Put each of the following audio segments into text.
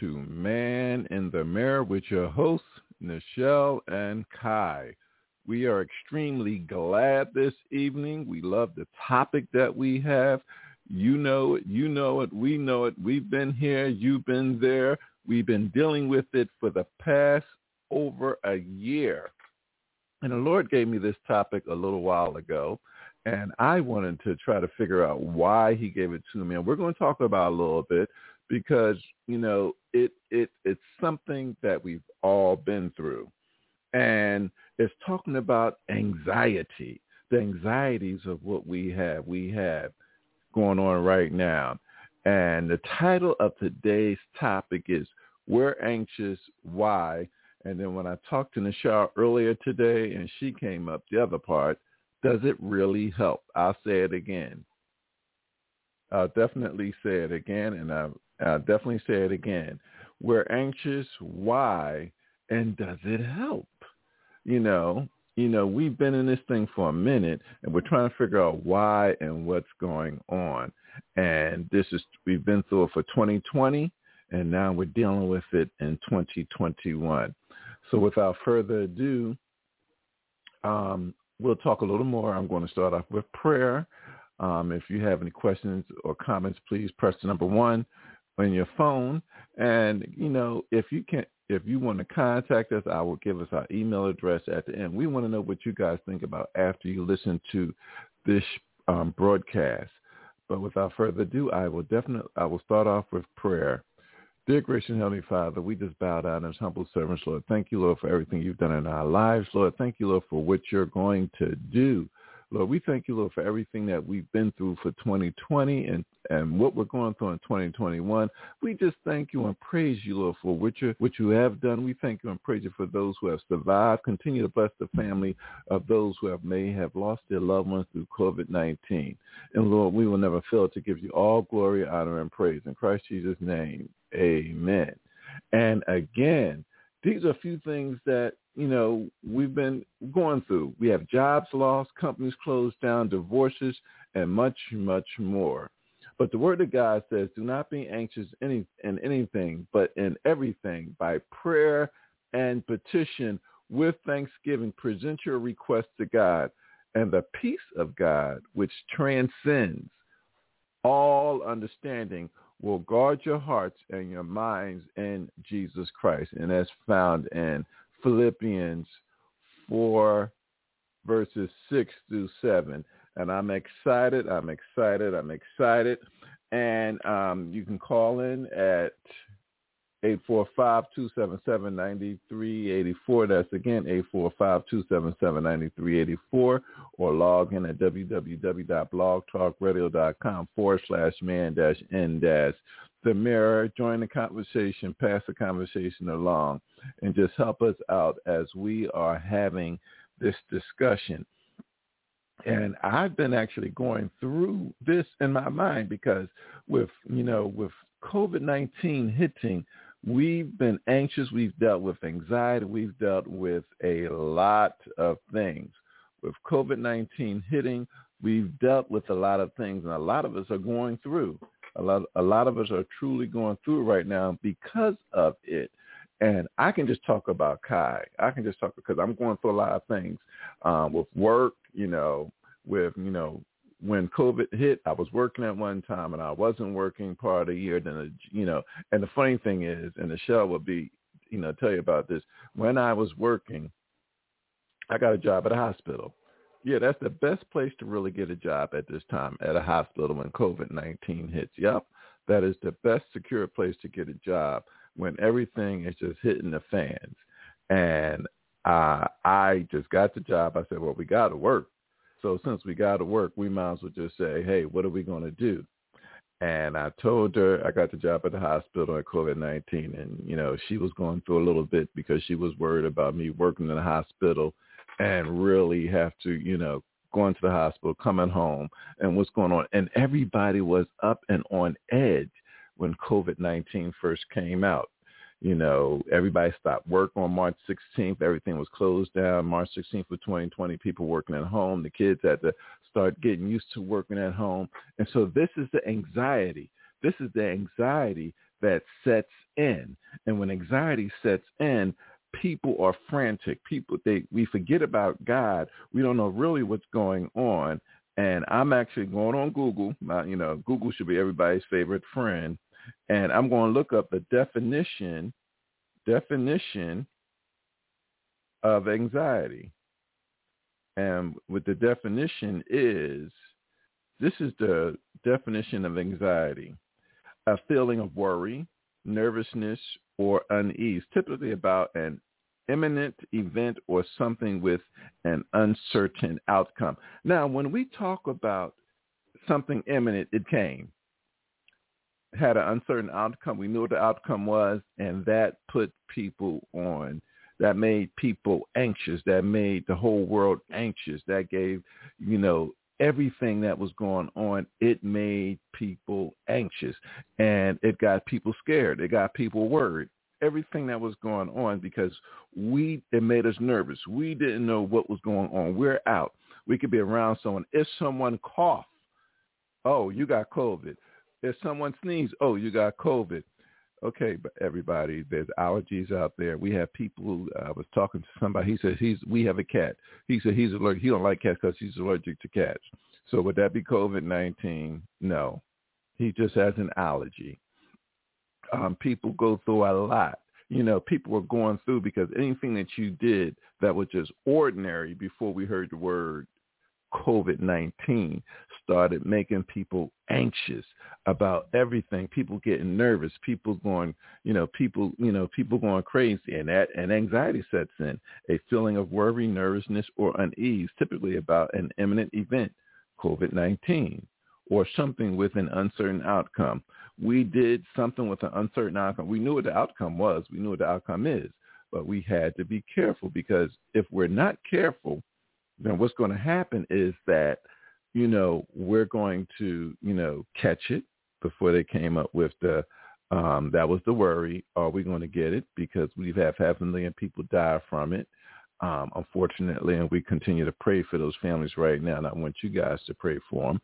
to Man in the Mirror with your hosts, Nichelle and Kai. We are extremely glad this evening. We love the topic that we have. You know it, you know it, we know it. We've been here, you've been there. We've been dealing with it for the past over a year. And the Lord gave me this topic a little while ago and I wanted to try to figure out why he gave it to me. And we're going to talk about a little bit because you know it it it's something that we've all been through, and it's talking about anxiety, the anxieties of what we have we have going on right now. And the title of today's topic is "We're Anxious, Why?" And then when I talked to Nichelle earlier today, and she came up the other part does it really help? I'll say it again. I'll definitely say it again, and I'll, I'll definitely say it again. We're anxious. Why? And does it help? You know, you know, we've been in this thing for a minute, and we're trying to figure out why and what's going on. And this is we've been through it for 2020, and now we're dealing with it in 2021. So, without further ado, um, we'll talk a little more. I'm going to start off with prayer. Um, if you have any questions or comments, please press the number one on your phone. And you know, if you can, if you want to contact us, I will give us our email address at the end. We want to know what you guys think about after you listen to this um, broadcast. But without further ado, I will definitely I will start off with prayer. Dear gracious Heavenly Father, we just bow down as humble servants, Lord. Thank you, Lord, for everything you've done in our lives, Lord. Thank you, Lord, for what you're going to do. Lord, we thank you, Lord, for everything that we've been through for 2020 and, and what we're going through in 2021. We just thank you and praise you, Lord, for what you, what you have done. We thank you and praise you for those who have survived. Continue to bless the family of those who have may have lost their loved ones through COVID-19. And Lord, we will never fail to give you all glory, honor, and praise. In Christ Jesus' name, amen. And again, these are a few things that you know, we've been going through. We have jobs lost, companies closed down, divorces, and much, much more. But the word of God says, do not be anxious in anything, but in everything, by prayer and petition with thanksgiving, present your request to God. And the peace of God, which transcends all understanding, will guard your hearts and your minds in Jesus Christ. And that's found in Philippians 4, verses 6 through 7. And I'm excited. I'm excited. I'm excited. And um, you can call in at 845-277-9384. That's again 845-277-9384 or log in at www.blogtalkradio.com forward slash man dash n dash the mirror, join the conversation, pass the conversation along, and just help us out as we are having this discussion. And I've been actually going through this in my mind because with, you know, with COVID-19 hitting, we've been anxious. We've dealt with anxiety. We've dealt with a lot of things. With COVID-19 hitting, we've dealt with a lot of things, and a lot of us are going through. A lot, a lot of us are truly going through it right now because of it. And I can just talk about Kai. I can just talk because I'm going through a lot of things um, with work, you know, with, you know, when COVID hit, I was working at one time and I wasn't working part of the year. Then, you know, and the funny thing is, and Nichelle will be, you know, tell you about this. When I was working, I got a job at a hospital. Yeah, that's the best place to really get a job at this time at a hospital when COVID-19 hits. Yep, that is the best secure place to get a job when everything is just hitting the fans. And uh, I just got the job. I said, well, we got to work. So since we got to work, we might as well just say, hey, what are we going to do? And I told her I got the job at the hospital at COVID-19. And, you know, she was going through a little bit because she was worried about me working in the hospital and really have to, you know, going to the hospital, coming home, and what's going on. And everybody was up and on edge when COVID-19 first came out. You know, everybody stopped work on March 16th. Everything was closed down. March 16th of 2020, people working at home. The kids had to start getting used to working at home. And so this is the anxiety. This is the anxiety that sets in. And when anxiety sets in, people are frantic. People they we forget about God. We don't know really what's going on. And I'm actually going on Google. you know, Google should be everybody's favorite friend. And I'm going to look up the definition definition of anxiety. And what the definition is, this is the definition of anxiety. A feeling of worry, nervousness, or unease, typically about an imminent event or something with an uncertain outcome. Now, when we talk about something imminent, it came. Had an uncertain outcome. We knew what the outcome was, and that put people on. That made people anxious. That made the whole world anxious. That gave, you know, everything that was going on, it made people anxious and it got people scared. It got people worried. Everything that was going on because we it made us nervous. We didn't know what was going on. We're out. We could be around someone. If someone cough, oh, you got COVID. If someone sneeze, oh, you got COVID. Okay, but everybody, there's allergies out there. We have people. I was talking to somebody. He said he's. We have a cat. He said he's allergic. He don't like cats because he's allergic to cats. So would that be COVID nineteen? No, he just has an allergy. Um, people go through a lot. You know, people were going through because anything that you did that was just ordinary before we heard the word COVID-19 started making people anxious about everything. People getting nervous, people going, you know, people, you know, people going crazy and that and anxiety sets in, a feeling of worry, nervousness or unease, typically about an imminent event, COVID-19 or something with an uncertain outcome. We did something with an uncertain outcome. We knew what the outcome was. We knew what the outcome is, but we had to be careful because if we're not careful, then what's going to happen is that, you know, we're going to, you know, catch it before they came up with the, um, that was the worry. Are we going to get it? Because we've had half a million people die from it, um, unfortunately, and we continue to pray for those families right now. And I want you guys to pray for them.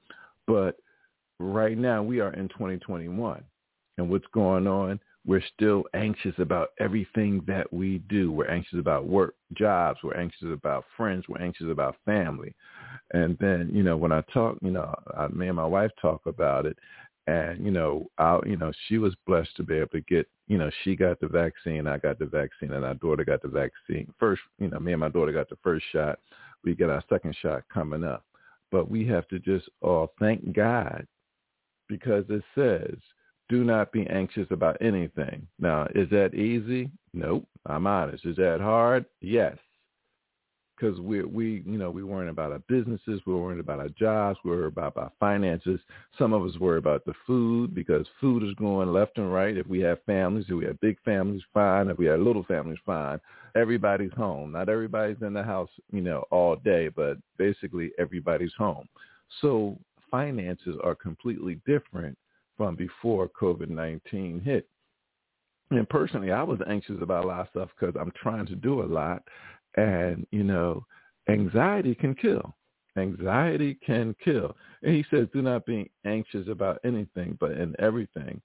But right now we are in 2021. And what's going on? we're still anxious about everything that we do. We're anxious about work, jobs. We're anxious about friends. We're anxious about family. And then, you know, when I talk, you know, I, me and my wife talk about it, and you know, I, you know, she was blessed to be able to get, you know, she got the vaccine, I got the vaccine, and our daughter got the vaccine first. You know, me and my daughter got the first shot. We get our second shot coming up, but we have to just all thank God because it says do not be anxious about anything. Now, is that easy? Nope. I'm honest. Is that hard? Yes. Because we, we, you know, we worrying about our businesses, we worrying about our jobs, we are about our finances. Some of us worry about the food because food is going left and right. If we have families, if we have big families, fine. If we have little families, fine. Everybody's home. Not everybody's in the house, you know, all day, but basically everybody's home. So finances are completely different from before COVID-19 hit. And personally, I was anxious about a lot of stuff because I'm trying to do a lot. And, you know, anxiety can kill. Anxiety can kill. And he says, do not be anxious about anything, but in everything,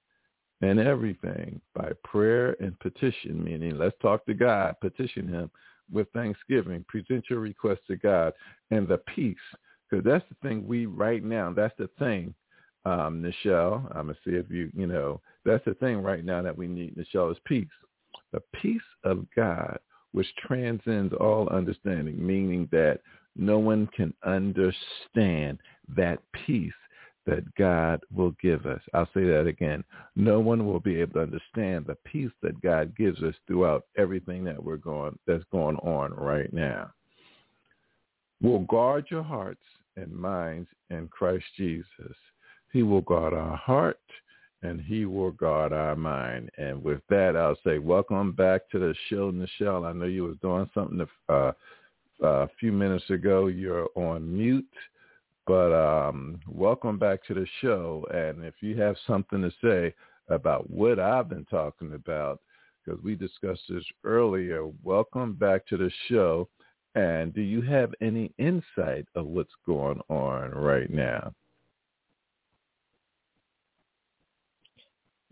in everything, by prayer and petition, meaning let's talk to God, petition him with thanksgiving, present your request to God, and the peace. Because that's the thing we, right now, that's the thing um, Nichelle. I'm gonna see if you, you know, that's the thing right now that we need. Nichelle is peace, the peace of God, which transcends all understanding, meaning that no one can understand that peace that God will give us. I'll say that again. No one will be able to understand the peace that God gives us throughout everything that we're going that's going on right now. We'll guard your hearts and minds in Christ Jesus. He will guard our heart and he will guard our mind. And with that, I'll say welcome back to the show, Nichelle. I know you was doing something uh, a few minutes ago. You're on mute, but um, welcome back to the show. And if you have something to say about what I've been talking about, because we discussed this earlier. Welcome back to the show. And do you have any insight of what's going on right now?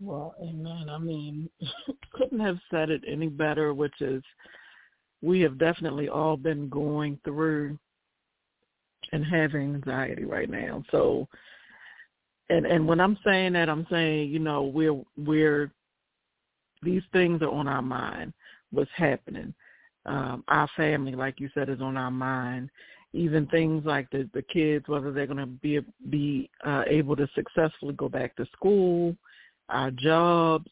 Well, amen. I mean, couldn't have said it any better, which is we have definitely all been going through and having anxiety right now. So and and when I'm saying that I'm saying, you know, we're we're these things are on our mind, what's happening. Um, our family, like you said, is on our mind. Even things like the the kids, whether they're going to be be uh, able to successfully go back to school, our jobs,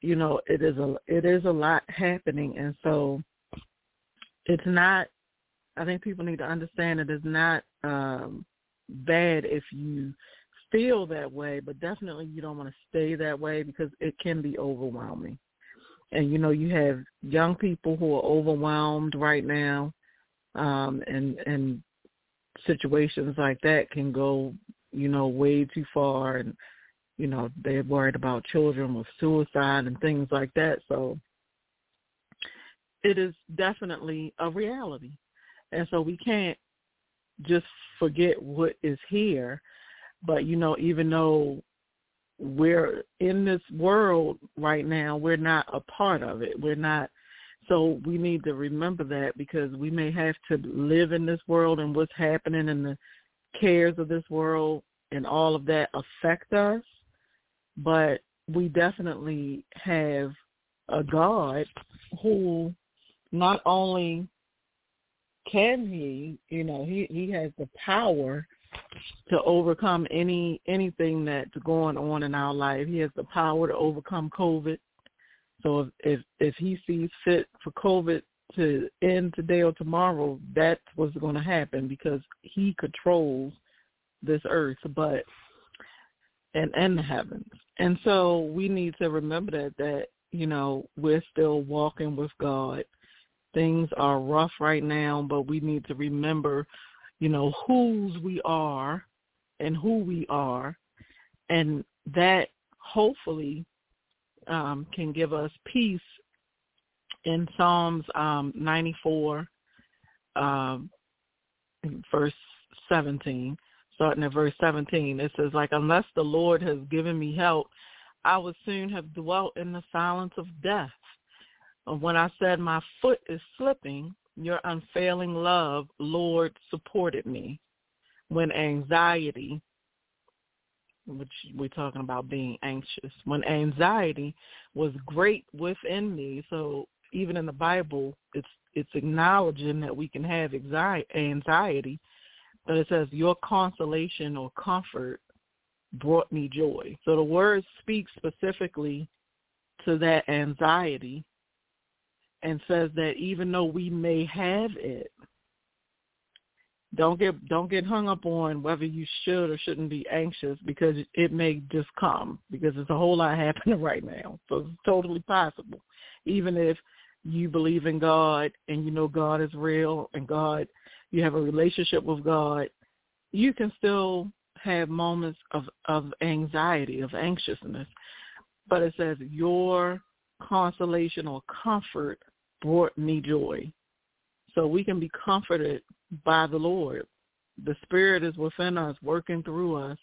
you know, it is a it is a lot happening, and so it's not. I think people need to understand it is not um, bad if you feel that way, but definitely you don't want to stay that way because it can be overwhelming. And you know, you have young people who are overwhelmed right now, um, and and situations like that can go, you know, way too far, and you know they're worried about children with suicide and things like that. So it is definitely a reality, and so we can't just forget what is here. But you know, even though we're in this world right now, we're not a part of it. We're not so we need to remember that because we may have to live in this world and what's happening and the cares of this world and all of that affect us. But we definitely have a God who not only can he, you know, he, he has the power to overcome any anything that's going on in our life. He has the power to overcome COVID. So if if, if he sees fit for COVID to end today or tomorrow, that's what's going to happen because he controls this earth, but and and the heavens. And so we need to remember that that you know we're still walking with God. Things are rough right now, but we need to remember you know, whose we are and who we are. And that hopefully um, can give us peace in Psalms um, 94, um, verse 17, starting at verse 17. It says, like, unless the Lord has given me help, I would soon have dwelt in the silence of death. When I said my foot is slipping, your unfailing love, Lord, supported me when anxiety, which we're talking about being anxious, when anxiety was great within me. So even in the Bible, it's it's acknowledging that we can have anxiety, but it says your consolation or comfort brought me joy. So the word speaks specifically to that anxiety and says that even though we may have it, don't get don't get hung up on whether you should or shouldn't be anxious because it may just come because there's a whole lot happening right now. So it's totally possible. Even if you believe in God and you know God is real and God you have a relationship with God, you can still have moments of, of anxiety, of anxiousness. But it says your consolation or comfort brought me joy. So we can be comforted by the Lord. The Spirit is within us, working through us,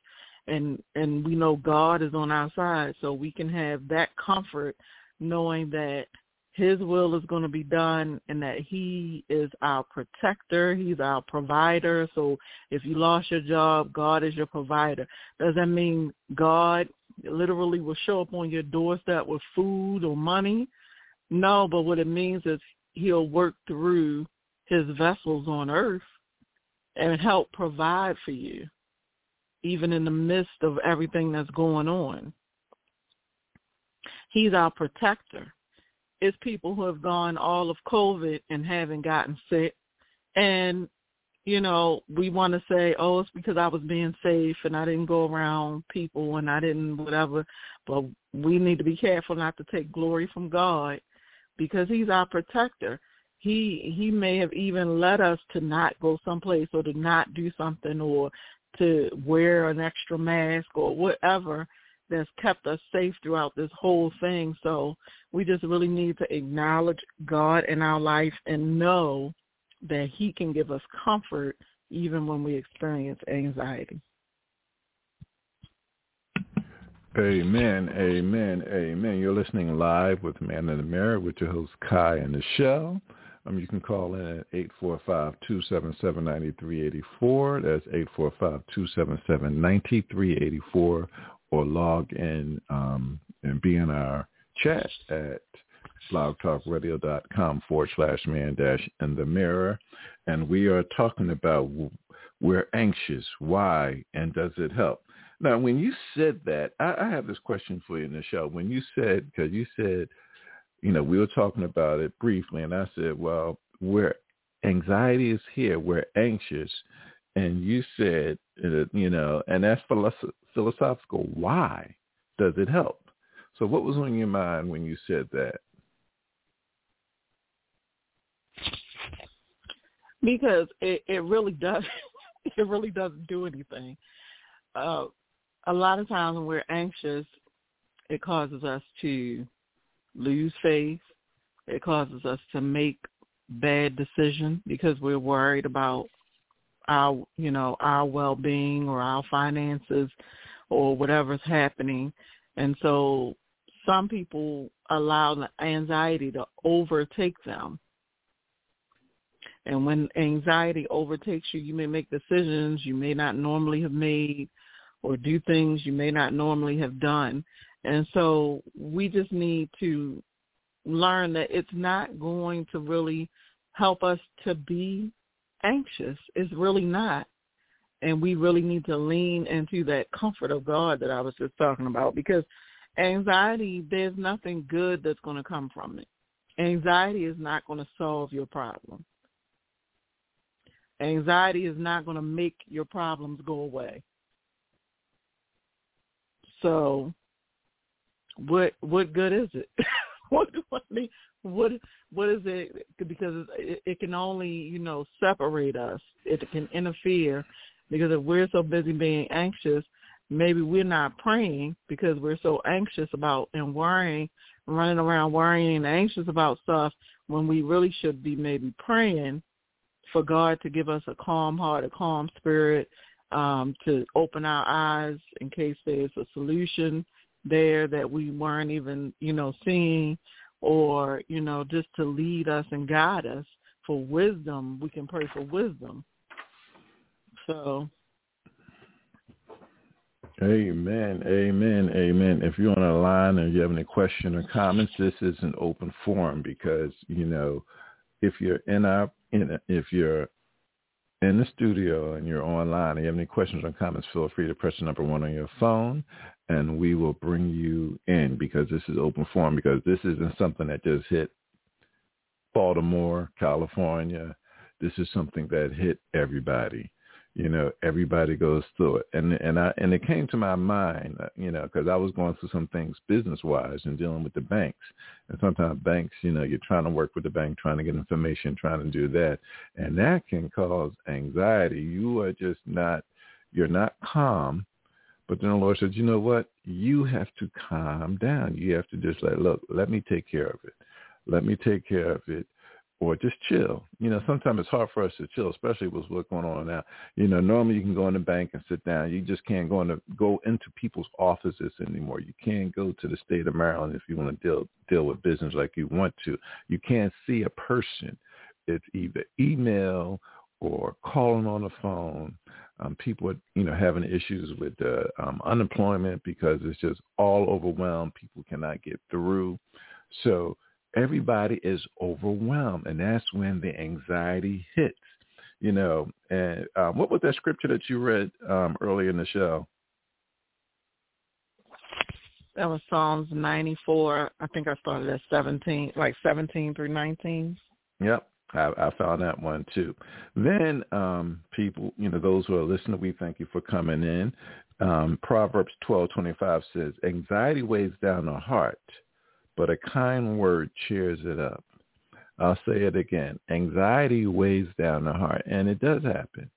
and and we know God is on our side, so we can have that comfort, knowing that His will is going to be done, and that He is our protector. He's our provider. So if you lost your job, God is your provider. Does that mean God literally will show up on your doorstep with food or money? No, but what it means is he'll work through his vessels on earth and help provide for you, even in the midst of everything that's going on. He's our protector. It's people who have gone all of COVID and haven't gotten sick. And, you know, we want to say, oh, it's because I was being safe and I didn't go around people and I didn't whatever. But we need to be careful not to take glory from God because he's our protector. He he may have even led us to not go someplace or to not do something or to wear an extra mask or whatever that's kept us safe throughout this whole thing. So we just really need to acknowledge God in our life and know that he can give us comfort even when we experience anxiety. Amen, amen, amen. You're listening live with Man in the Mirror with your host Kai and Nichelle. Um, you can call in at 845-277-9384. That's 845-277-9384 or log in um, and be in our chat at blogtalkradio.com forward slash man dash in the mirror. And we are talking about we're anxious. Why? And does it help? Now, when you said that, I, I have this question for you, Nichelle. When you said, because you said, you know, we were talking about it briefly, and I said, well, where anxiety is here, we're anxious. And you said, uh, you know, and that's philosophical. Why does it help? So what was on your mind when you said that? Because it, it really does it really doesn't do anything. Uh, a lot of times when we're anxious, it causes us to lose faith. It causes us to make bad decisions because we're worried about our, you know, our well-being or our finances or whatever's happening. And so some people allow the anxiety to overtake them. And when anxiety overtakes you, you may make decisions you may not normally have made or do things you may not normally have done. And so we just need to learn that it's not going to really help us to be anxious. It's really not. And we really need to lean into that comfort of God that I was just talking about because anxiety, there's nothing good that's going to come from it. Anxiety is not going to solve your problem. Anxiety is not going to make your problems go away. So what what good is it? what what what what is it? Because it, it can only you know separate us. It can interfere because if we're so busy being anxious, maybe we're not praying because we're so anxious about and worrying, running around worrying and anxious about stuff when we really should be maybe praying for God to give us a calm heart, a calm spirit, um, to open our eyes in case there's a solution there that we weren't even, you know, seeing or, you know, just to lead us and guide us for wisdom. We can pray for wisdom. So Amen, amen, amen. If you're on a line and you have any question or comments, this is an open forum because you know, if you're in our, in, if you're in the studio and you're online and you have any questions or comments, feel free to press the number one on your phone and we will bring you in because this is open forum because this isn't something that just hit Baltimore, California. This is something that hit everybody. You know everybody goes through it. And and i and it came to my mind uh, you know because i was going through some things business wise and dealing with the banks. And sometimes banks you know you're trying to work with the bank trying to get information trying to do that. And that can cause anxiety. You are just not you're not calm but then the lord said you know what you have to calm down you have to just like look let me take care of it let me take care of it or just chill. You know, sometimes it's hard for us to chill, especially with what's going on now. You know, normally you can go in the bank and sit down. You just can't go into go into people's offices anymore. You can't go to the state of Maryland if you want to deal deal with business like you want to. You can't see a person. It's either email or calling on the phone. Um, people are, you know, having issues with uh, um, unemployment because it's just all overwhelmed. People cannot get through. So everybody is overwhelmed, and that's when the anxiety hits. You know, and um, what was that scripture that you read um, earlier in the show? That was Psalms 94. I think I started at 17, like 17 through 19. Yep. I, I found that one too. Then um, people, you know, those who are listening, we thank you for coming in. Um, Proverbs twelve twenty five says, "Anxiety weighs down the heart, but a kind word cheers it up. I'll say it again. Anxiety weighs down the heart, and it does happen.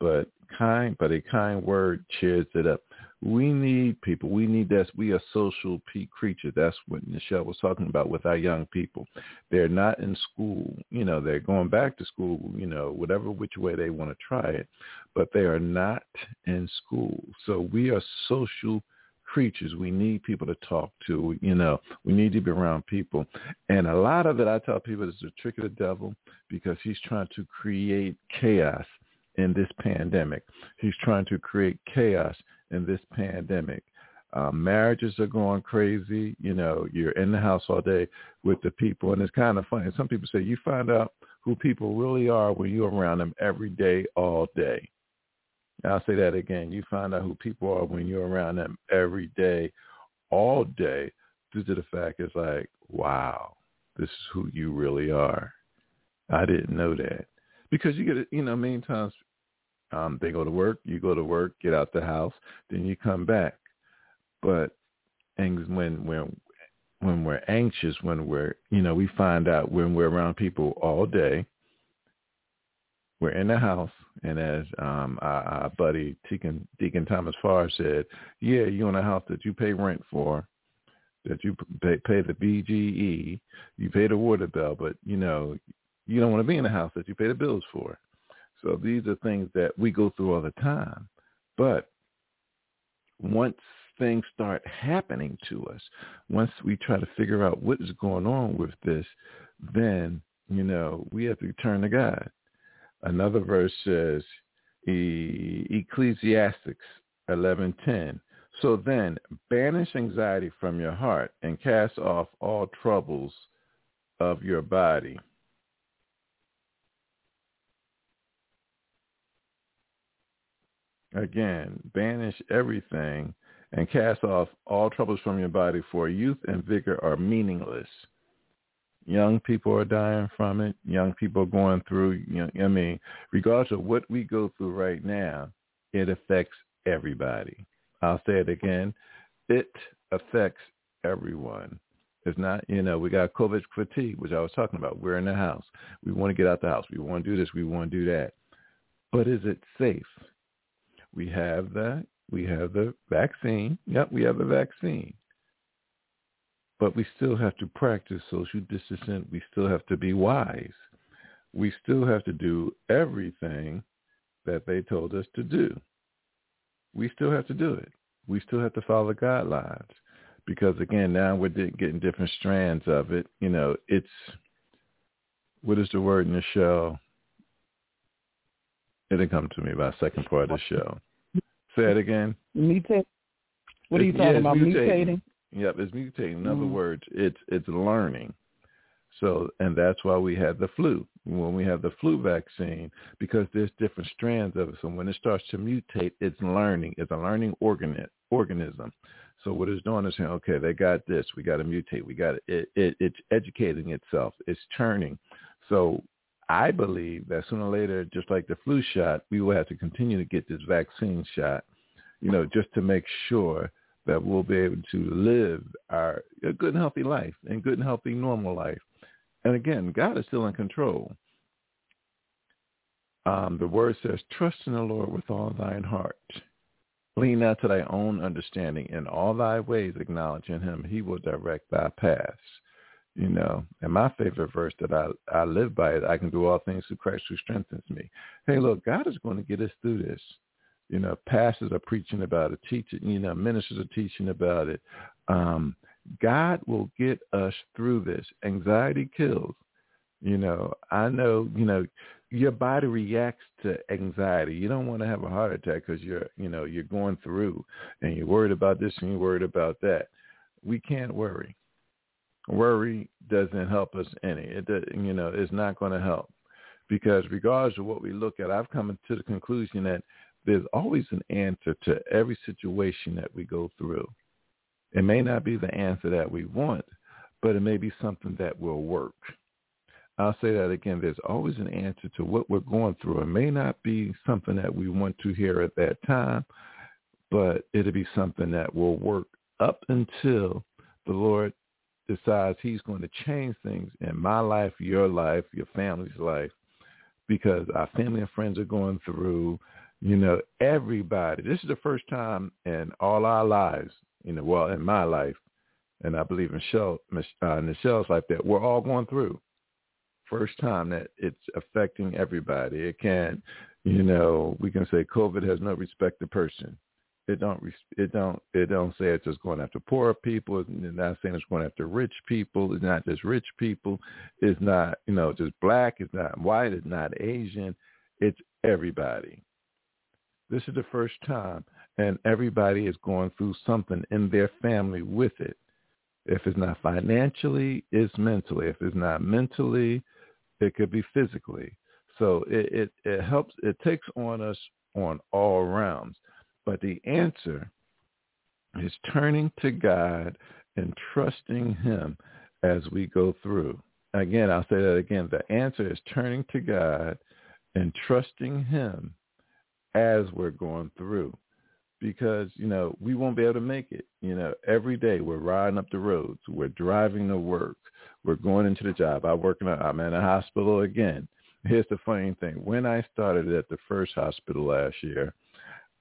But kind, but a kind word cheers it up. We need people. We need that. We are social creature. That's what Nichelle was talking about with our young people. They're not in school. You know, they're going back to school, you know, whatever which way they want to try it, but they are not in school. So we are social creatures. We need people to talk to. You know, we need to be around people. And a lot of it, I tell people, is the trick of the devil because he's trying to create chaos in this pandemic. He's trying to create chaos in this pandemic. Um, marriages are going crazy. You know, you're in the house all day with the people, and it's kind of funny. Some people say you find out who people really are when you're around them every day, all day. I'll say that again. You find out who people are when you're around them every day, all day, due to the fact it's like, wow, this is who you really are. I didn't know that. Because you get, you know, many times um, they go to work, you go to work, get out the house, then you come back. But and when when when we're anxious, when we're you know, we find out when we're around people all day, we're in the house, and as um, our, our buddy Deacon, Deacon Thomas Farr said, yeah, you're in a house that you pay rent for, that you pay, pay the BGE, you pay the water bill, but you know you don't want to be in a house that you pay the bills for. So these are things that we go through all the time. But once things start happening to us, once we try to figure out what is going on with this, then, you know, we have to turn to God. Another verse says, e- Ecclesiastics 11:10. So then, banish anxiety from your heart and cast off all troubles of your body. Again, banish everything and cast off all troubles from your body, for youth and vigor are meaningless. Young people are dying from it. Young people are going through, you know, I mean, regardless of what we go through right now, it affects everybody. I'll say it again. It affects everyone. It's not, you know, we got COVID fatigue, which I was talking about. We're in the house. We want to get out the house. We want to do this. We want to do that. But is it safe? We have that. We have the vaccine. Yep, we have the vaccine. But we still have to practice social distancing. We still have to be wise. We still have to do everything that they told us to do. We still have to do it. We still have to follow guidelines because again, now we're getting different strands of it. You know, it's what is the word in the show? It didn't come to me by the second part of the show. Say it again. Mutate. What are you talking yeah, about? Mutating. mutating. Yep, it's mutating. In other mm. words, it's it's learning. So, and that's why we had the flu. When we have the flu vaccine, because there's different strands of it. So when it starts to mutate, it's learning. It's a learning organ organism. So what it's doing is saying, okay, they got this. We got to mutate. We got it, it. It's educating itself. It's churning. So I believe that sooner or later, just like the flu shot, we will have to continue to get this vaccine shot, you know, just to make sure that we'll be able to live our a good and healthy life and good and healthy normal life. And again, God is still in control. Um, the word says, trust in the Lord with all thine heart. Lean not to thy own understanding. In all thy ways acknowledging him. He will direct thy paths. You know, and my favorite verse that I, I live by is, I can do all things through Christ who strengthens me. Hey, look, God is going to get us through this. You know, pastors are preaching about it, teaching, you know, ministers are teaching about it. Um, God will get us through this. Anxiety kills. You know, I know, you know, your body reacts to anxiety. You don't want to have a heart attack because you're, you know, you're going through and you're worried about this and you're worried about that. We can't worry. Worry doesn't help us any. It, you know, it's not going to help because regardless of what we look at, I've come to the conclusion that there's always an answer to every situation that we go through. It may not be the answer that we want, but it may be something that will work. I'll say that again. There's always an answer to what we're going through. It may not be something that we want to hear at that time, but it'll be something that will work up until the Lord decides he's going to change things in my life, your life, your family's life, because our family and friends are going through, You know, everybody. This is the first time in all our lives, you know, well, in my life, and I believe in Nichelle, uh, Nichelle's life, that we're all going through. First time that it's affecting everybody. It can, you know, we can say COVID has no respect to person. It don't, it don't, it don't say it's just going after poor people. It's not saying it's going after rich people. It's not just rich people. It's not, you know, just black. It's not white. It's not Asian. It's everybody. This is the first time, and everybody is going through something in their family with it. If it's not financially, it's mentally. If it's not mentally, it could be physically. So it, it, it helps, it takes on us on all rounds. But the answer is turning to God and trusting him as we go through. Again, I'll say that again. The answer is turning to God and trusting him as we're going through. Because you know we won't be able to make it. You know every day we're riding up the roads. We're driving to work. We're going into the job. I work in a i'm in a hospital again. Here's the funny thing. When i started at the first hospital last year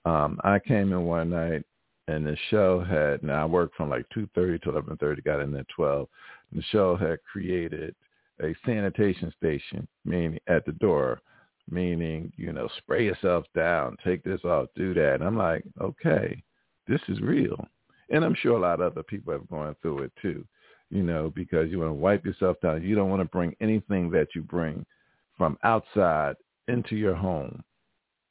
um i came in one night and the show had now i worked from like two thirty to eleven thirty got in at twelve the show had created a sanitation station meaning at the door meaning, you know, spray yourself down, take this off, do that. And I'm like, okay, this is real. And I'm sure a lot of other people have gone through it too, you know, because you want to wipe yourself down. You don't want to bring anything that you bring from outside into your home.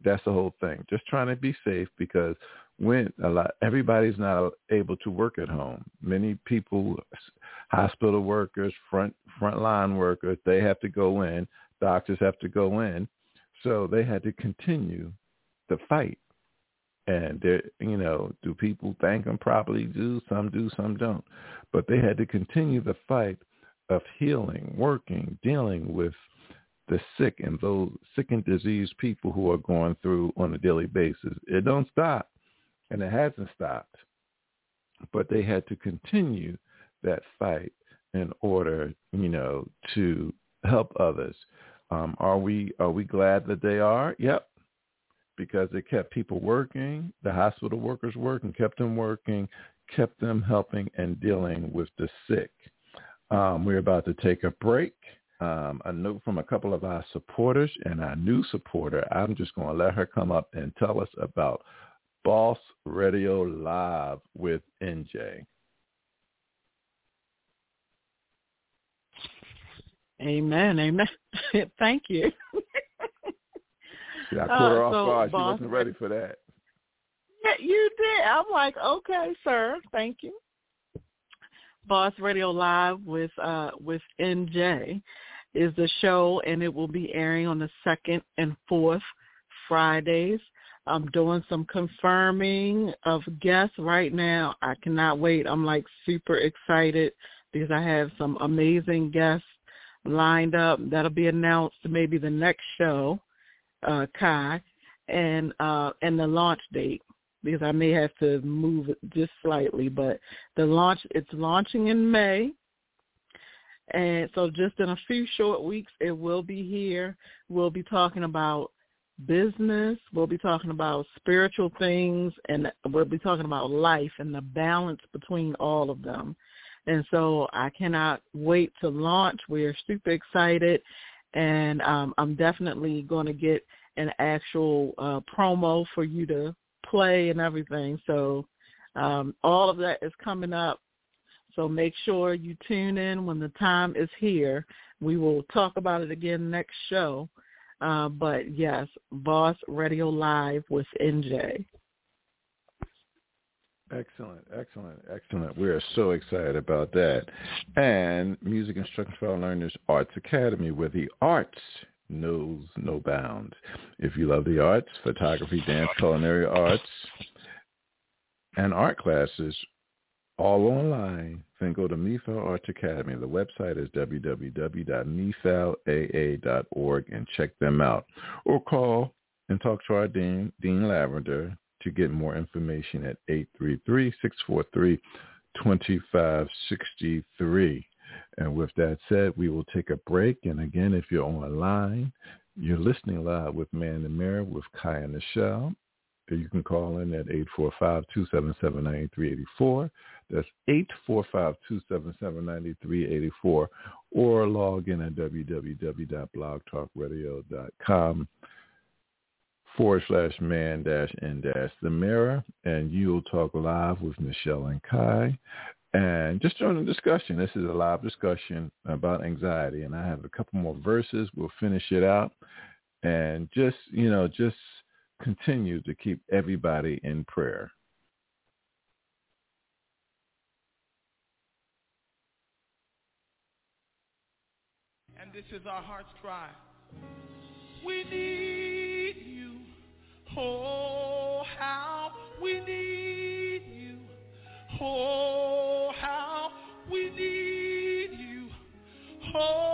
That's the whole thing. Just trying to be safe because when a lot everybody's not able to work at home. Many people, hospital workers, front frontline workers, they have to go in. Doctors have to go in so they had to continue the fight. And they you know, do people thank them properly? Do some do, some don't. But they had to continue the fight of healing, working, dealing with the sick and those sick and diseased people who are going through on a daily basis. It don't stop, and it hasn't stopped. But they had to continue that fight in order, you know, to help others. Um, are we are we glad that they are? Yep, because it kept people working, the hospital workers working, kept them working, kept them helping and dealing with the sick. Um, we're about to take a break. Um, a note from a couple of our supporters and our new supporter. I'm just going to let her come up and tell us about Boss Radio Live with NJ. Amen. Amen. Thank you. See, I caught her uh, off so guard. She wasn't ready for that. Yeah, you did. I'm like, okay, sir. Thank you. Boss Radio Live with uh with NJ is the show, and it will be airing on the second and fourth Fridays. I'm doing some confirming of guests right now. I cannot wait. I'm like super excited because I have some amazing guests lined up. That'll be announced maybe the next show, uh, Kai, and uh, and the launch date because I may have to move it just slightly. But the launch it's launching in May. And so just in a few short weeks, it will be here. We'll be talking about business. We'll be talking about spiritual things, and we'll be talking about life and the balance between all of them. And so I cannot wait to launch. We're super excited. And um, I'm definitely going to get an actual uh, promo for you to play and everything. So um, all of that is coming up. So make sure you tune in when the time is here. We will talk about it again next show. Uh, but yes, Boss Radio Live with NJ. Excellent, excellent, excellent. We are so excited about that. And Music Instruction for Our Learners Arts Academy, where the arts knows no bounds. If you love the arts, photography, dance, culinary arts, and art classes, all online. Then go to MEFAL Arts Academy. The website is www.mefalaa.org and check them out. Or call and talk to our dean, Dean Lavender, to get more information at 833-643-2563. And with that said, we will take a break. And again, if you're online, you're listening live with Man in the Mirror with Kai and Nichelle. You can call in at 845-277-9384. That's 845-277-9384 or log in at www.blogtalkradio.com forward slash man dash n dash the mirror and you'll talk live with Nichelle and Kai and just join the discussion. This is a live discussion about anxiety and I have a couple more verses. We'll finish it out and just, you know, just continue to keep everybody in prayer. this is our heart's cry. We need you. Oh, how we need you. Oh, how we need you. Oh,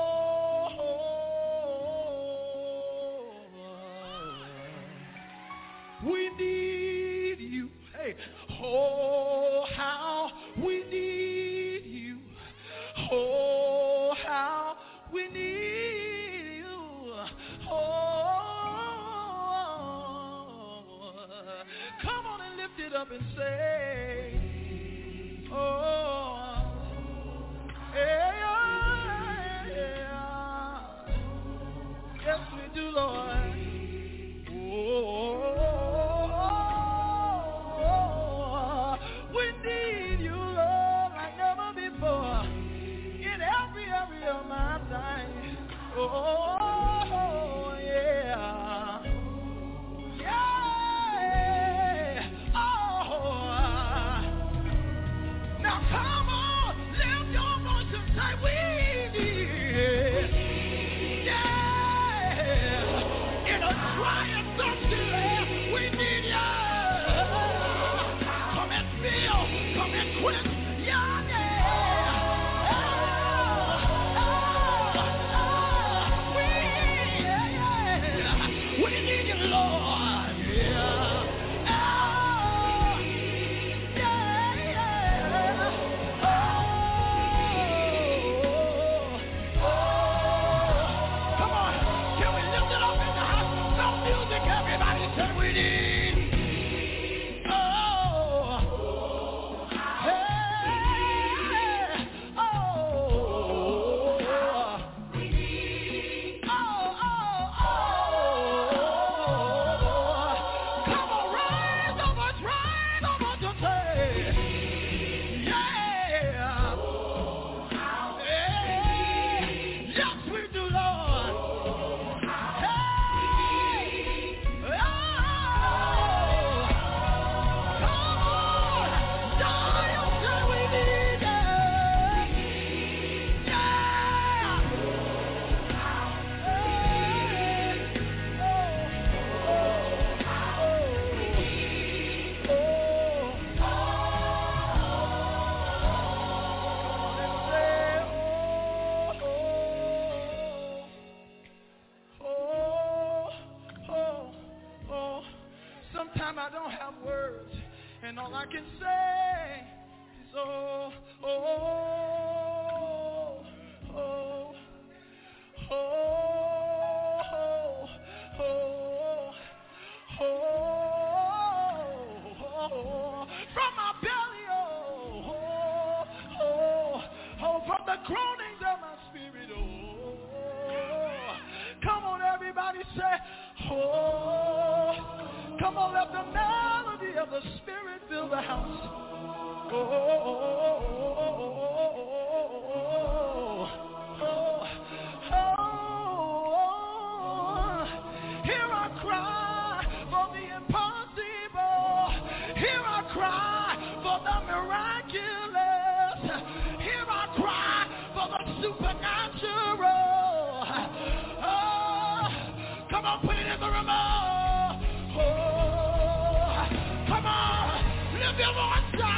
say devil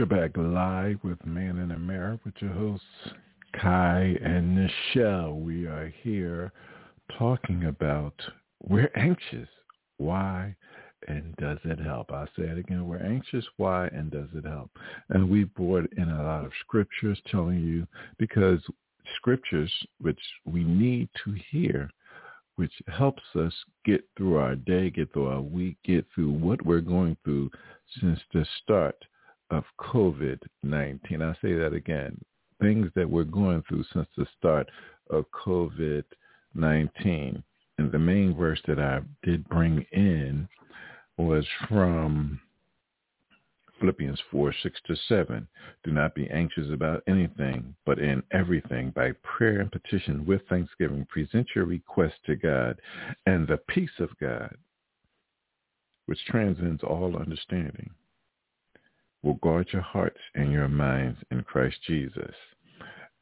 back live with Man in the Mirror with your hosts Kai and Nichelle. We are here talking about we're anxious. Why and does it help? I say it again. We're anxious. Why and does it help? And we brought in a lot of scriptures telling you because scriptures which we need to hear which helps us get through our day, get through our week, get through what we're going through since the start of COVID-19. I say that again. Things that we're going through since the start of COVID-19. And the main verse that I did bring in was from Philippians 4, 6 to 7. Do not be anxious about anything, but in everything, by prayer and petition with thanksgiving, present your request to God, and the peace of God, which transcends all understanding, will guard your hearts and your minds in Christ Jesus.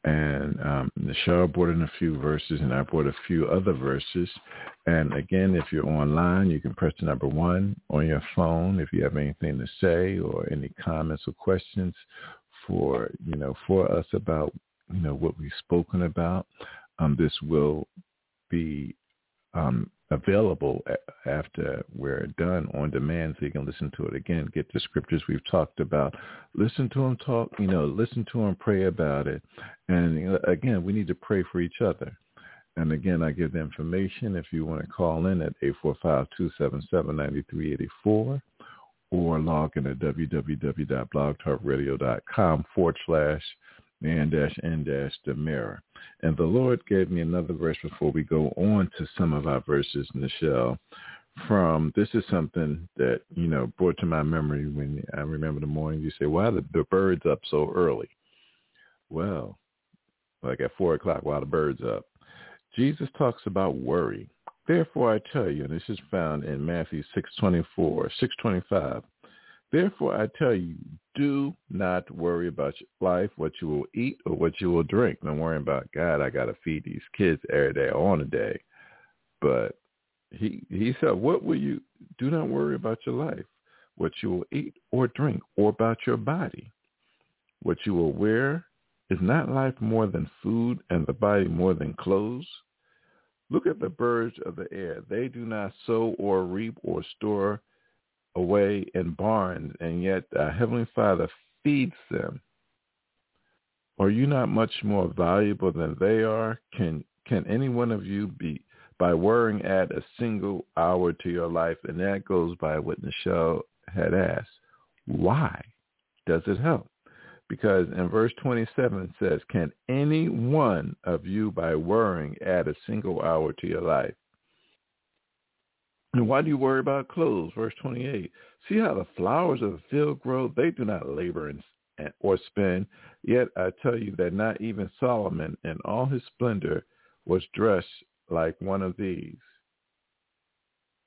And um, Nichelle brought in a few verses, and I brought a few other verses. And again, if you're online, you can press the number one on your phone if you have anything to say or any comments or questions for you know for us about you know what we've spoken about. Um, this will be um, available after we're done on demand so you can listen to it again, get the scriptures we've talked about, listen to them talk, you know, listen to them pray about it. And again, we need to pray for each other. And again, I give the information if you want to call in at 845-277-9384 or log in at www.blogtalkradio.com forward slash man dash n dash the mirror. And the Lord gave me another verse before we go on to some of our verses, Nichelle, from this is something that, you know, brought to my memory when I remember the morning you say, why are the, the birds up so early? Well, like at four o'clock while the bird's up. Jesus talks about worry. Therefore I tell you, and this is found in Matthew 624, 625, Therefore, I tell you, do not worry about your life, what you will eat or what you will drink. Don't worry about God. I got to feed these kids every day on a day. But he he said, what will you? Do not worry about your life, what you will eat or drink, or about your body, what you will wear. Is not life more than food, and the body more than clothes? Look at the birds of the air. They do not sow or reap or store away in barns, and yet our Heavenly Father feeds them. Are you not much more valuable than they are? Can can any one of you be by worrying add a single hour to your life? And that goes by what Nichelle had asked. Why does it help? Because in verse 27 it says, Can any one of you by worrying add a single hour to your life? And why do you worry about clothes? Verse 28. See how the flowers of the field grow? They do not labor and, or spin. Yet I tell you that not even Solomon in all his splendor was dressed like one of these.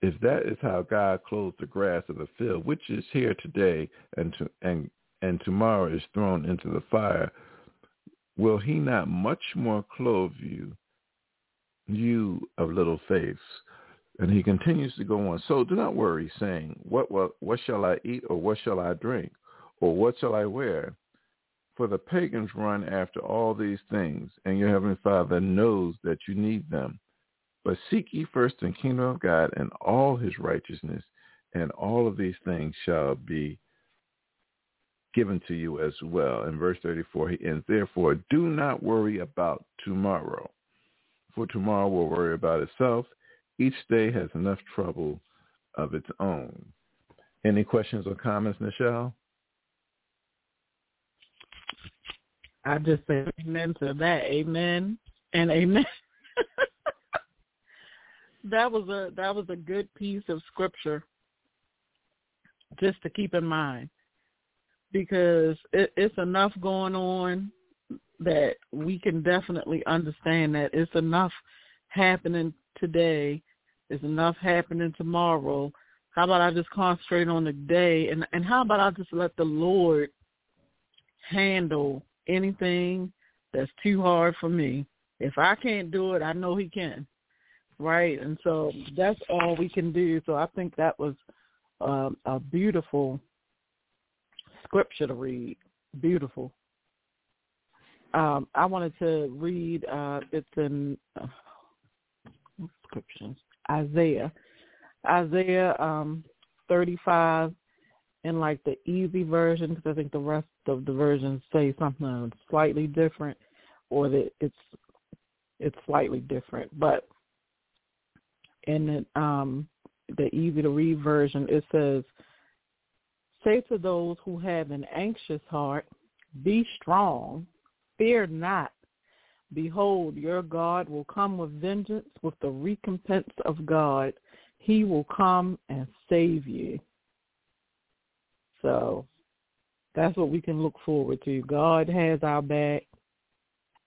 If that is how God clothes the grass of the field, which is here today and, to, and, and tomorrow is thrown into the fire, will he not much more clothe you, you of little faith? And he continues to go on. So do not worry, saying, what, what, what shall I eat or what shall I drink or what shall I wear? For the pagans run after all these things, and your heavenly Father knows that you need them. But seek ye first the kingdom of God and all his righteousness, and all of these things shall be given to you as well. In verse 34, he ends, Therefore, do not worry about tomorrow, for tomorrow will worry about itself. Each day has enough trouble of its own. Any questions or comments, Nichelle? I just say amen to that. Amen and amen. that was a that was a good piece of scripture just to keep in mind because it, it's enough going on that we can definitely understand that it's enough happening today. There's enough happening tomorrow. How about I just concentrate on the day and and how about I just let the Lord handle anything that's too hard for me. If I can't do it, I know he can. Right? And so that's all we can do. So I think that was um, a beautiful scripture to read. Beautiful. Um, I wanted to read. Uh, it's in uh, scriptures. Isaiah, Isaiah um, 35 in like the easy version because I think the rest of the versions say something slightly different, or that it's it's slightly different. But in the, um, the easy to read version, it says, "Say to those who have an anxious heart, be strong, fear not. Behold, your God will come with vengeance, with the recompense of God. He will come and save you." So that's what we can look forward to. God has our back.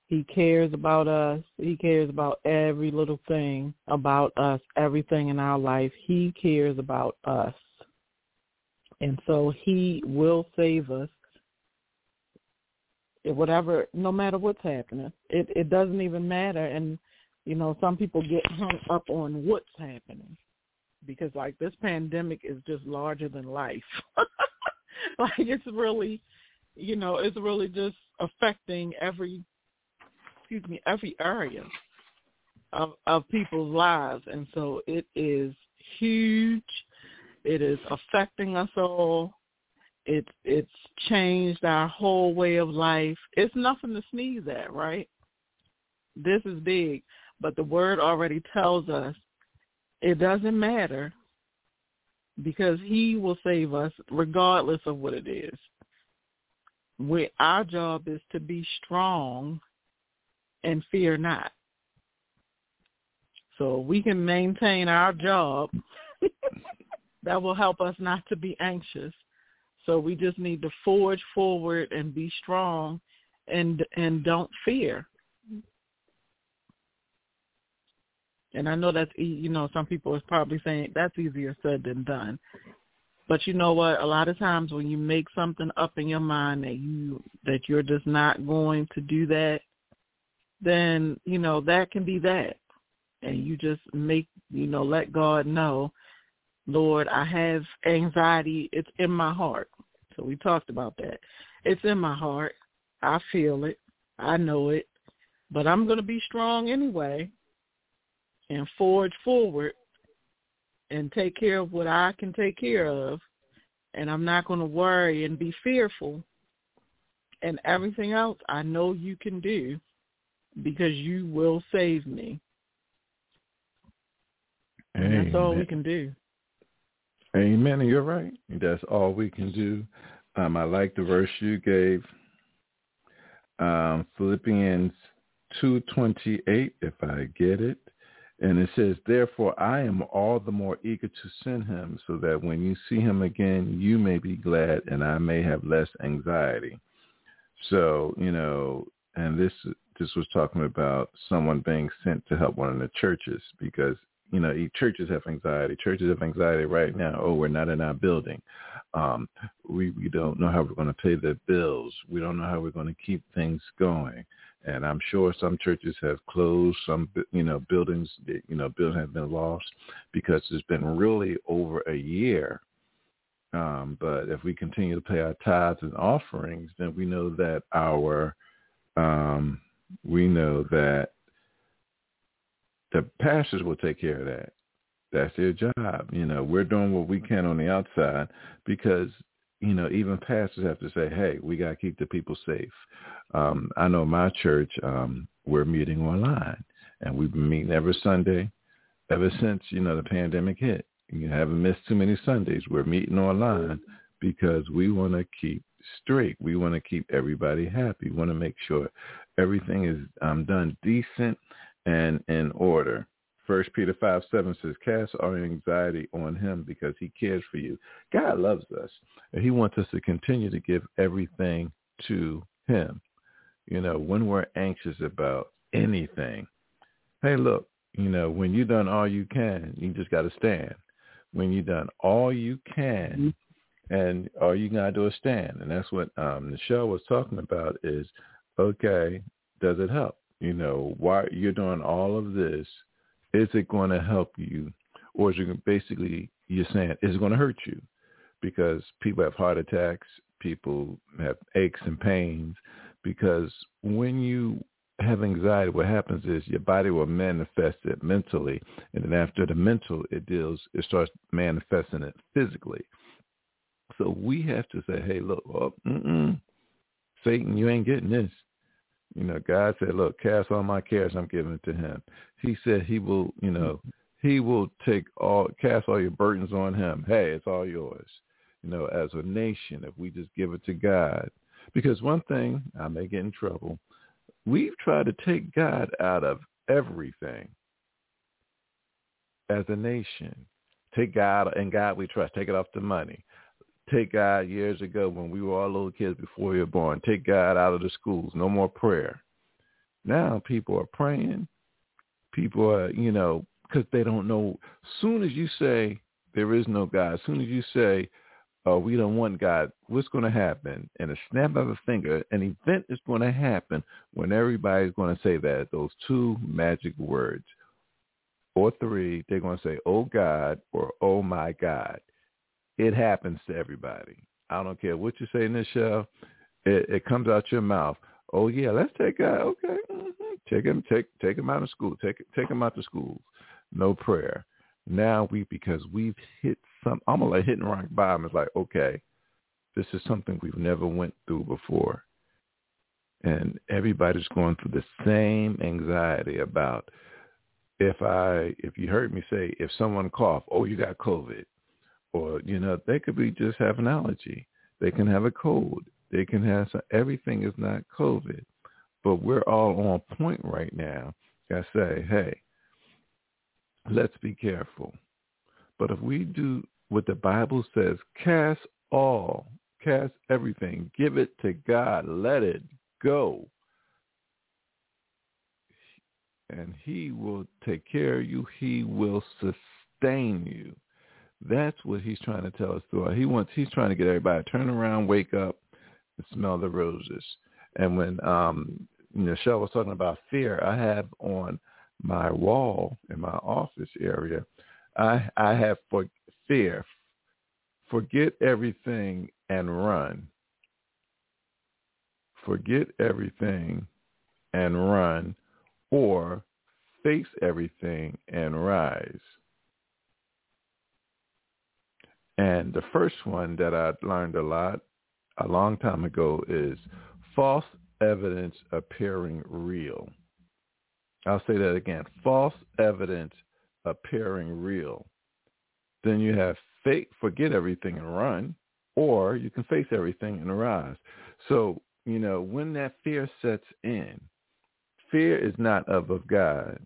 He cares about us. He cares about every little thing about us, everything in our life. He cares about us. And so he will save us whatever no matter what's happening. It it doesn't even matter and you know, some people get hung up on what's happening because like this pandemic is just larger than life. like it's really, you know, it's really just affecting every, excuse me, every area of of people's lives, and so it is huge. It is affecting us all. It's it's changed our whole way of life. It's nothing to sneeze at, right? This is big, but the word already tells us it doesn't matter because he will save us regardless of what it is. We, our job is to be strong and fear not. So we can maintain our job. that will help us not to be anxious. So we just need to forge forward and be strong and and don't fear. And I know that's you know some people is probably saying that's easier said than done. But you know what? A lot of times when you make something up in your mind that you that you're just not going to do that, then you know that can be that, and you just make you know let God know, Lord, I have anxiety. It's in my heart. So we talked about that. It's in my heart. I feel it. I know it. But I'm going to be strong anyway and forge forward and take care of what I can take care of. And I'm not going to worry and be fearful. And everything else I know you can do because you will save me. And that's all we can do. Amen. You're right. That's all we can do. Um, I like the verse you gave, um, Philippians two twenty eight. If I get it, and it says, therefore I am all the more eager to send him so that when you see him again, you may be glad and I may have less anxiety. So, you know, and this this was talking about someone being sent to help one of the churches because, you know, churches have anxiety. Churches have anxiety right now. Oh, we're not in our building. Um, we, we don't know how we're going to pay the bills. We don't know how we're going to keep things going and I'm sure some churches have closed. Some, you know, buildings, you know, buildings have been lost because it's been really over a year. Um, but if we continue to pay our tithes and offerings, then we know that our, um, we know that the pastors will take care of that. That's their job. You know, we're doing what we can on the outside because, you know, even pastors have to say, hey, we got to keep the people safe um, I know my church, um, we're meeting online, and we've been meeting every Sunday ever since you know the pandemic hit. You haven't missed too many Sundays. We're meeting online because we want to keep straight. We want to keep everybody happy. We want to make sure everything is um, done decent and in order. First Peter five seven says, "Cast our anxiety on Him because He cares for you." God loves us, and He wants us to continue to give everything to Him you know, when we're anxious about anything, hey, look, you know, when you've done all you can, you just got to stand. When you've done all you can, mm-hmm. and all you got to do is stand. And that's what um, Nichelle was talking about is, okay, does it help? You know, why you're doing all of this, is it going to help you? Or is it basically, you're saying, is it going to hurt you? Because people have heart attacks, people have aches and pains because when you have anxiety, what happens is your body will manifest it mentally, and then after the mental, it deals, it starts manifesting it physically. So we have to say, hey, look, oh, Satan, you ain't getting this. You know, God said, look, cast all my cares, I'm giving it to him. He said he will, you know, he will take all, cast all your burdens on him. Hey, it's all yours. You know, as a nation, if we just give it to God. Because one thing, I may get in trouble, we've tried to take God out of everything as a nation. Take God and God we trust. Take it off the money. Take God years ago when we were all little kids before we were born. Take God out of the schools. No more prayer. Now people are praying. People are, you know, because they don't know. Soon as you say there is no God, soon as you say uh, we don't want God, what's going to happen? In a snap of a finger, an event is going to happen when everybody's going to say that, those two magic words. Or three, they're going to say, oh God, or oh my God. It happens to everybody. I don't care what you say, Nichelle. It, it comes out your mouth. Oh yeah, let's take God. Okay, mm-hmm. take him, take take him out of school. Take take him out to schools. No prayer. Now we because we've hit some. I'm gonna like hitting rock bottom. It's like okay, this is something we've never went through before, and everybody's going through the same anxiety about if I if you heard me say if someone cough, oh you got COVID or you know they could be just have an allergy. They can have a cold. They can have some, everything is not covid. But we're all on point right now. I say hey let's be careful. But if we do what the bible says cast all cast everything give it to god let it go. And he will take care of you. He will sustain you that's what he's trying to tell us through. He wants he's trying to get everybody to turn around, wake up, and smell the roses. And when um Nichelle was talking about fear, I have on my wall in my office area, I I have for fear. Forget everything and run. Forget everything and run or face everything and rise. And the first one that I learned a lot a long time ago is false evidence appearing real. I'll say that again. False evidence appearing real. Then you have fake, forget everything and run, or you can face everything and rise. So, you know, when that fear sets in, fear is not of, of God.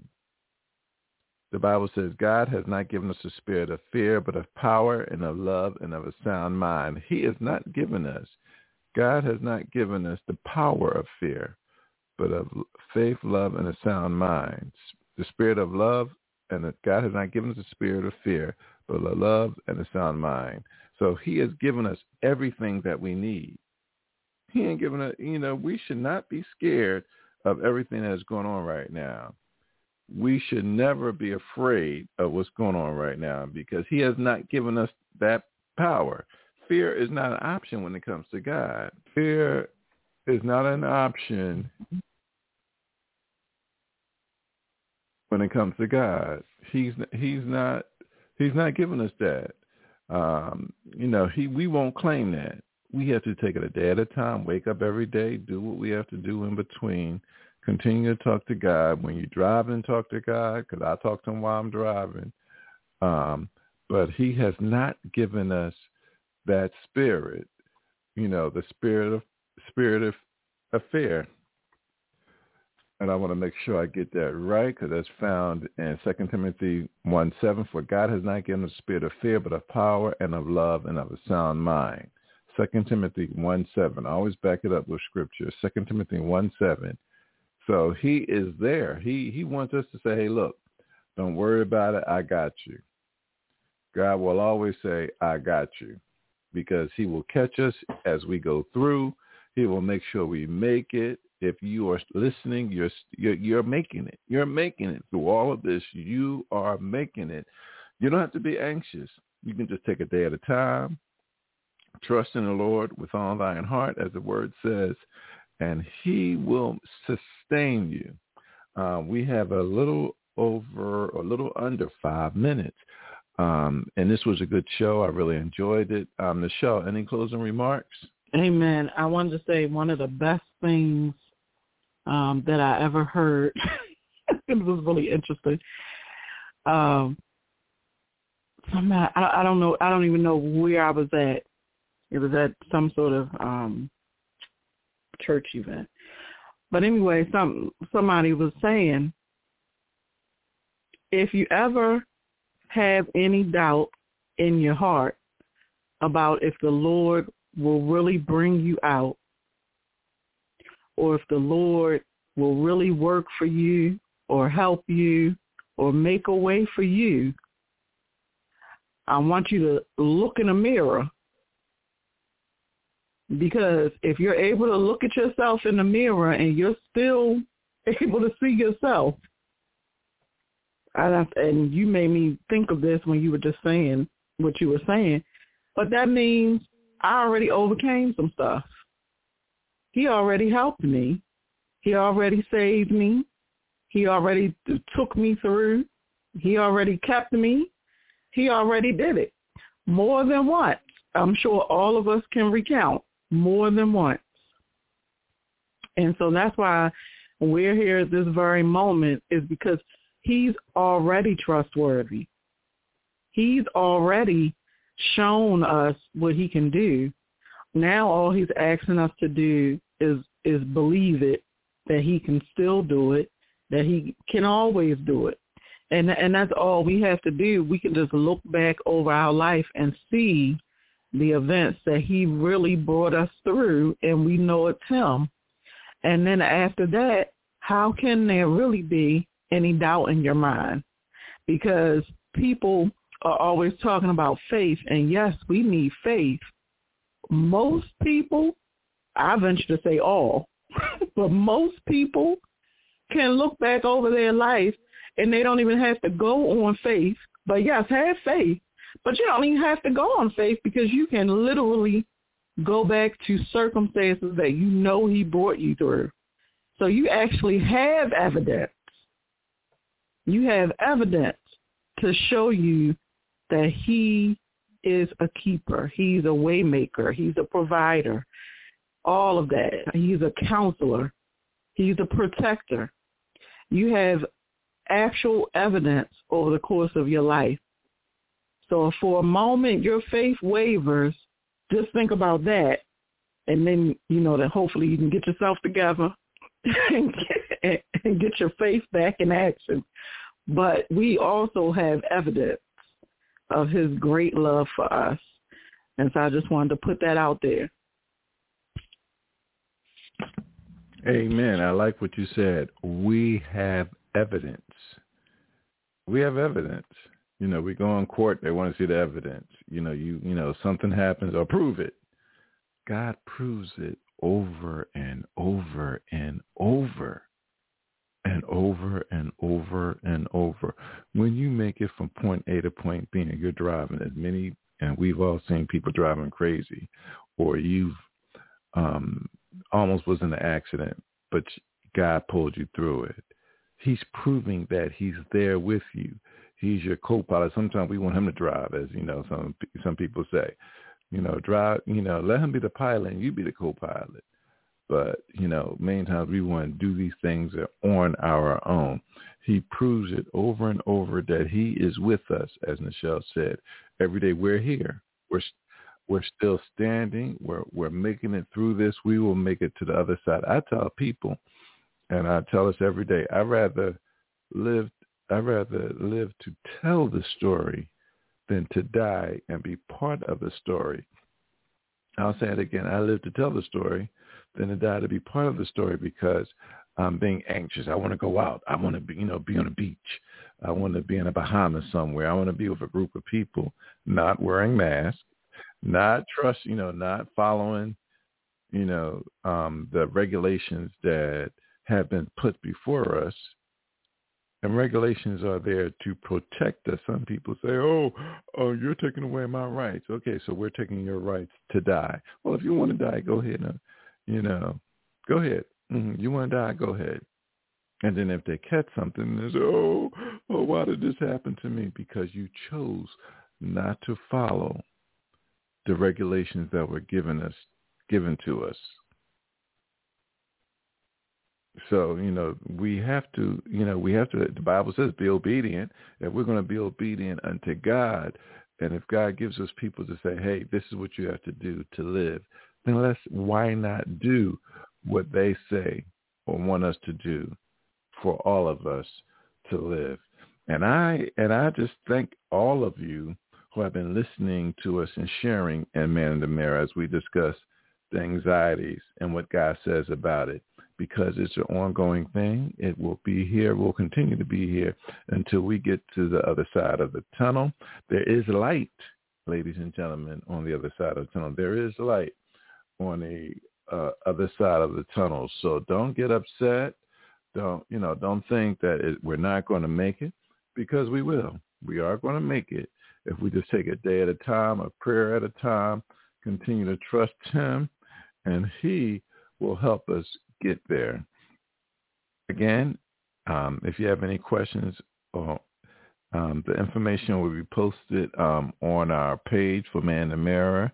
The Bible says God has not given us a spirit of fear, but of power and of love and of a sound mind. He has not given us, God has not given us the power of fear, but of faith, love, and a sound mind. The spirit of love, and God has not given us a spirit of fear, but of love and a sound mind. So he has given us everything that we need. He ain't given us, you know, we should not be scared of everything that's going on right now we should never be afraid of what's going on right now because he has not given us that power. Fear is not an option when it comes to God. Fear is not an option when it comes to God. He's he's not he's not giving us that. Um, you know, he we won't claim that. We have to take it a day at a time, wake up every day, do what we have to do in between Continue to talk to God. When you're driving, talk to God, because I talk to him while I'm driving. Um, but he has not given us that spirit, you know, the spirit of spirit of, of fear. And I want to make sure I get that right because that's found in 2 Timothy 1, 7. For God has not given us a spirit of fear, but of power and of love and of a sound mind. 2 Timothy 1, 7. I always back it up with scripture. 2 Timothy 1, 7. So he is there. He he wants us to say, hey, look, don't worry about it. I got you. God will always say, I got you, because he will catch us as we go through. He will make sure we make it. If you are listening, you're, you're you're making it. You're making it through all of this. You are making it. You don't have to be anxious. You can just take a day at a time. Trust in the Lord with all thine heart, as the word says, and he will sustain you. Uh, we have a little over, a little under five minutes. Um, and this was a good show. I really enjoyed it. Um, Nichelle, any closing remarks? Amen. I wanted to say one of the best things um, that I ever heard. it was really interesting. Um, somebody, I, I don't know, I don't even know where I was at. It was at some sort of um, church event. But anyway, some somebody was saying, if you ever have any doubt in your heart about if the Lord will really bring you out or if the Lord will really work for you or help you or make a way for you, I want you to look in a mirror because if you're able to look at yourself in the mirror and you're still able to see yourself, and, and you made me think of this when you were just saying what you were saying, but that means I already overcame some stuff. He already helped me. He already saved me. He already took me through. He already kept me. He already did it. More than once. I'm sure all of us can recount more than once. And so that's why we're here at this very moment is because he's already trustworthy. He's already shown us what he can do. Now all he's asking us to do is is believe it that he can still do it, that he can always do it. And and that's all we have to do. We can just look back over our life and see the events that he really brought us through and we know it's him. And then after that, how can there really be any doubt in your mind? Because people are always talking about faith and yes, we need faith. Most people, I venture to say all, but most people can look back over their life and they don't even have to go on faith. But yes, have faith. But you don't even have to go on faith because you can literally go back to circumstances that you know he brought you through. So you actually have evidence. You have evidence to show you that he is a keeper. He's a waymaker. He's a provider. All of that. He's a counselor. He's a protector. You have actual evidence over the course of your life. So for a moment your faith wavers, just think about that. And then, you know, that hopefully you can get yourself together and get, and get your faith back in action. But we also have evidence of his great love for us. And so I just wanted to put that out there. Amen. I like what you said. We have evidence. We have evidence. You know, we go in court, they want to see the evidence. You know, you you know, something happens or prove it. God proves it over and over and over and over and over and over. When you make it from point A to point B and you're driving as many and we've all seen people driving crazy or you've um almost was in an accident, but God pulled you through it. He's proving that he's there with you. He's your co-pilot. Sometimes we want him to drive, as you know, some some people say. You know, drive. You know, let him be the pilot and you be the co-pilot. But you know, many times we want to do these things on our own. He proves it over and over that he is with us, as Nichelle said. Every day we're here. We're we're still standing. We're we're making it through this. We will make it to the other side. I tell people, and I tell us every day, I rather live. I rather live to tell the story than to die and be part of the story. I'll say it again. I live to tell the story than to die to be part of the story because I'm being anxious. I want to go out. I want to be, you know, be on a beach. I want to be in a Bahamas somewhere. I want to be with a group of people, not wearing masks, not trust, you know, not following, you know, um, the regulations that have been put before us. And regulations are there to protect us. Some people say, oh, oh, you're taking away my rights. Okay, so we're taking your rights to die. Well, if you want to die, go ahead. And, you know, go ahead. Mm-hmm. You want to die, go ahead. And then if they catch something, they say, oh, oh, why did this happen to me? Because you chose not to follow the regulations that were given us, given to us. So, you know, we have to, you know, we have to, the Bible says be obedient. If we're going to be obedient unto God, and if God gives us people to say, hey, this is what you have to do to live, then let's, why not do what they say or want us to do for all of us to live? And I, and I just thank all of you who have been listening to us and sharing and Man in the Mirror as we discuss the anxieties and what God says about it because it's an ongoing thing. It will be here, will continue to be here until we get to the other side of the tunnel. There is light, ladies and gentlemen, on the other side of the tunnel. There is light on the uh, other side of the tunnel. So don't get upset. Don't, you know, don't think that it, we're not going to make it because we will. We are going to make it if we just take a day at a time, a prayer at a time, continue to trust him, and he will help us get there. Again, um, if you have any questions, or, um, the information will be posted um, on our page for Man the Mirror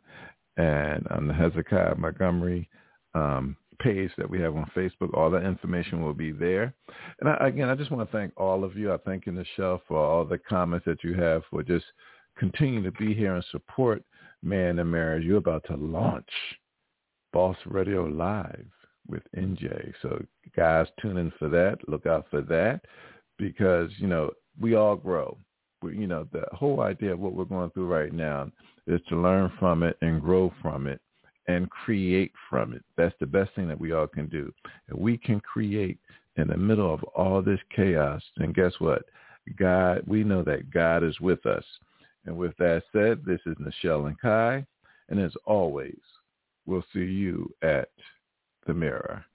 and on the Hezekiah Montgomery um, page that we have on Facebook. All that information will be there. And I, again, I just want to thank all of you. I thank you, Nichelle, for all the comments that you have for just continuing to be here and support Man the Mirror. You're about to launch Boss Radio Live with NJ. So guys, tune in for that. Look out for that because, you know, we all grow. We, you know, the whole idea of what we're going through right now is to learn from it and grow from it and create from it. That's the best thing that we all can do. We can create in the middle of all this chaos, then guess what? God, we know that God is with us. And with that said, this is Nichelle and Kai. And as always, we'll see you at the mirror.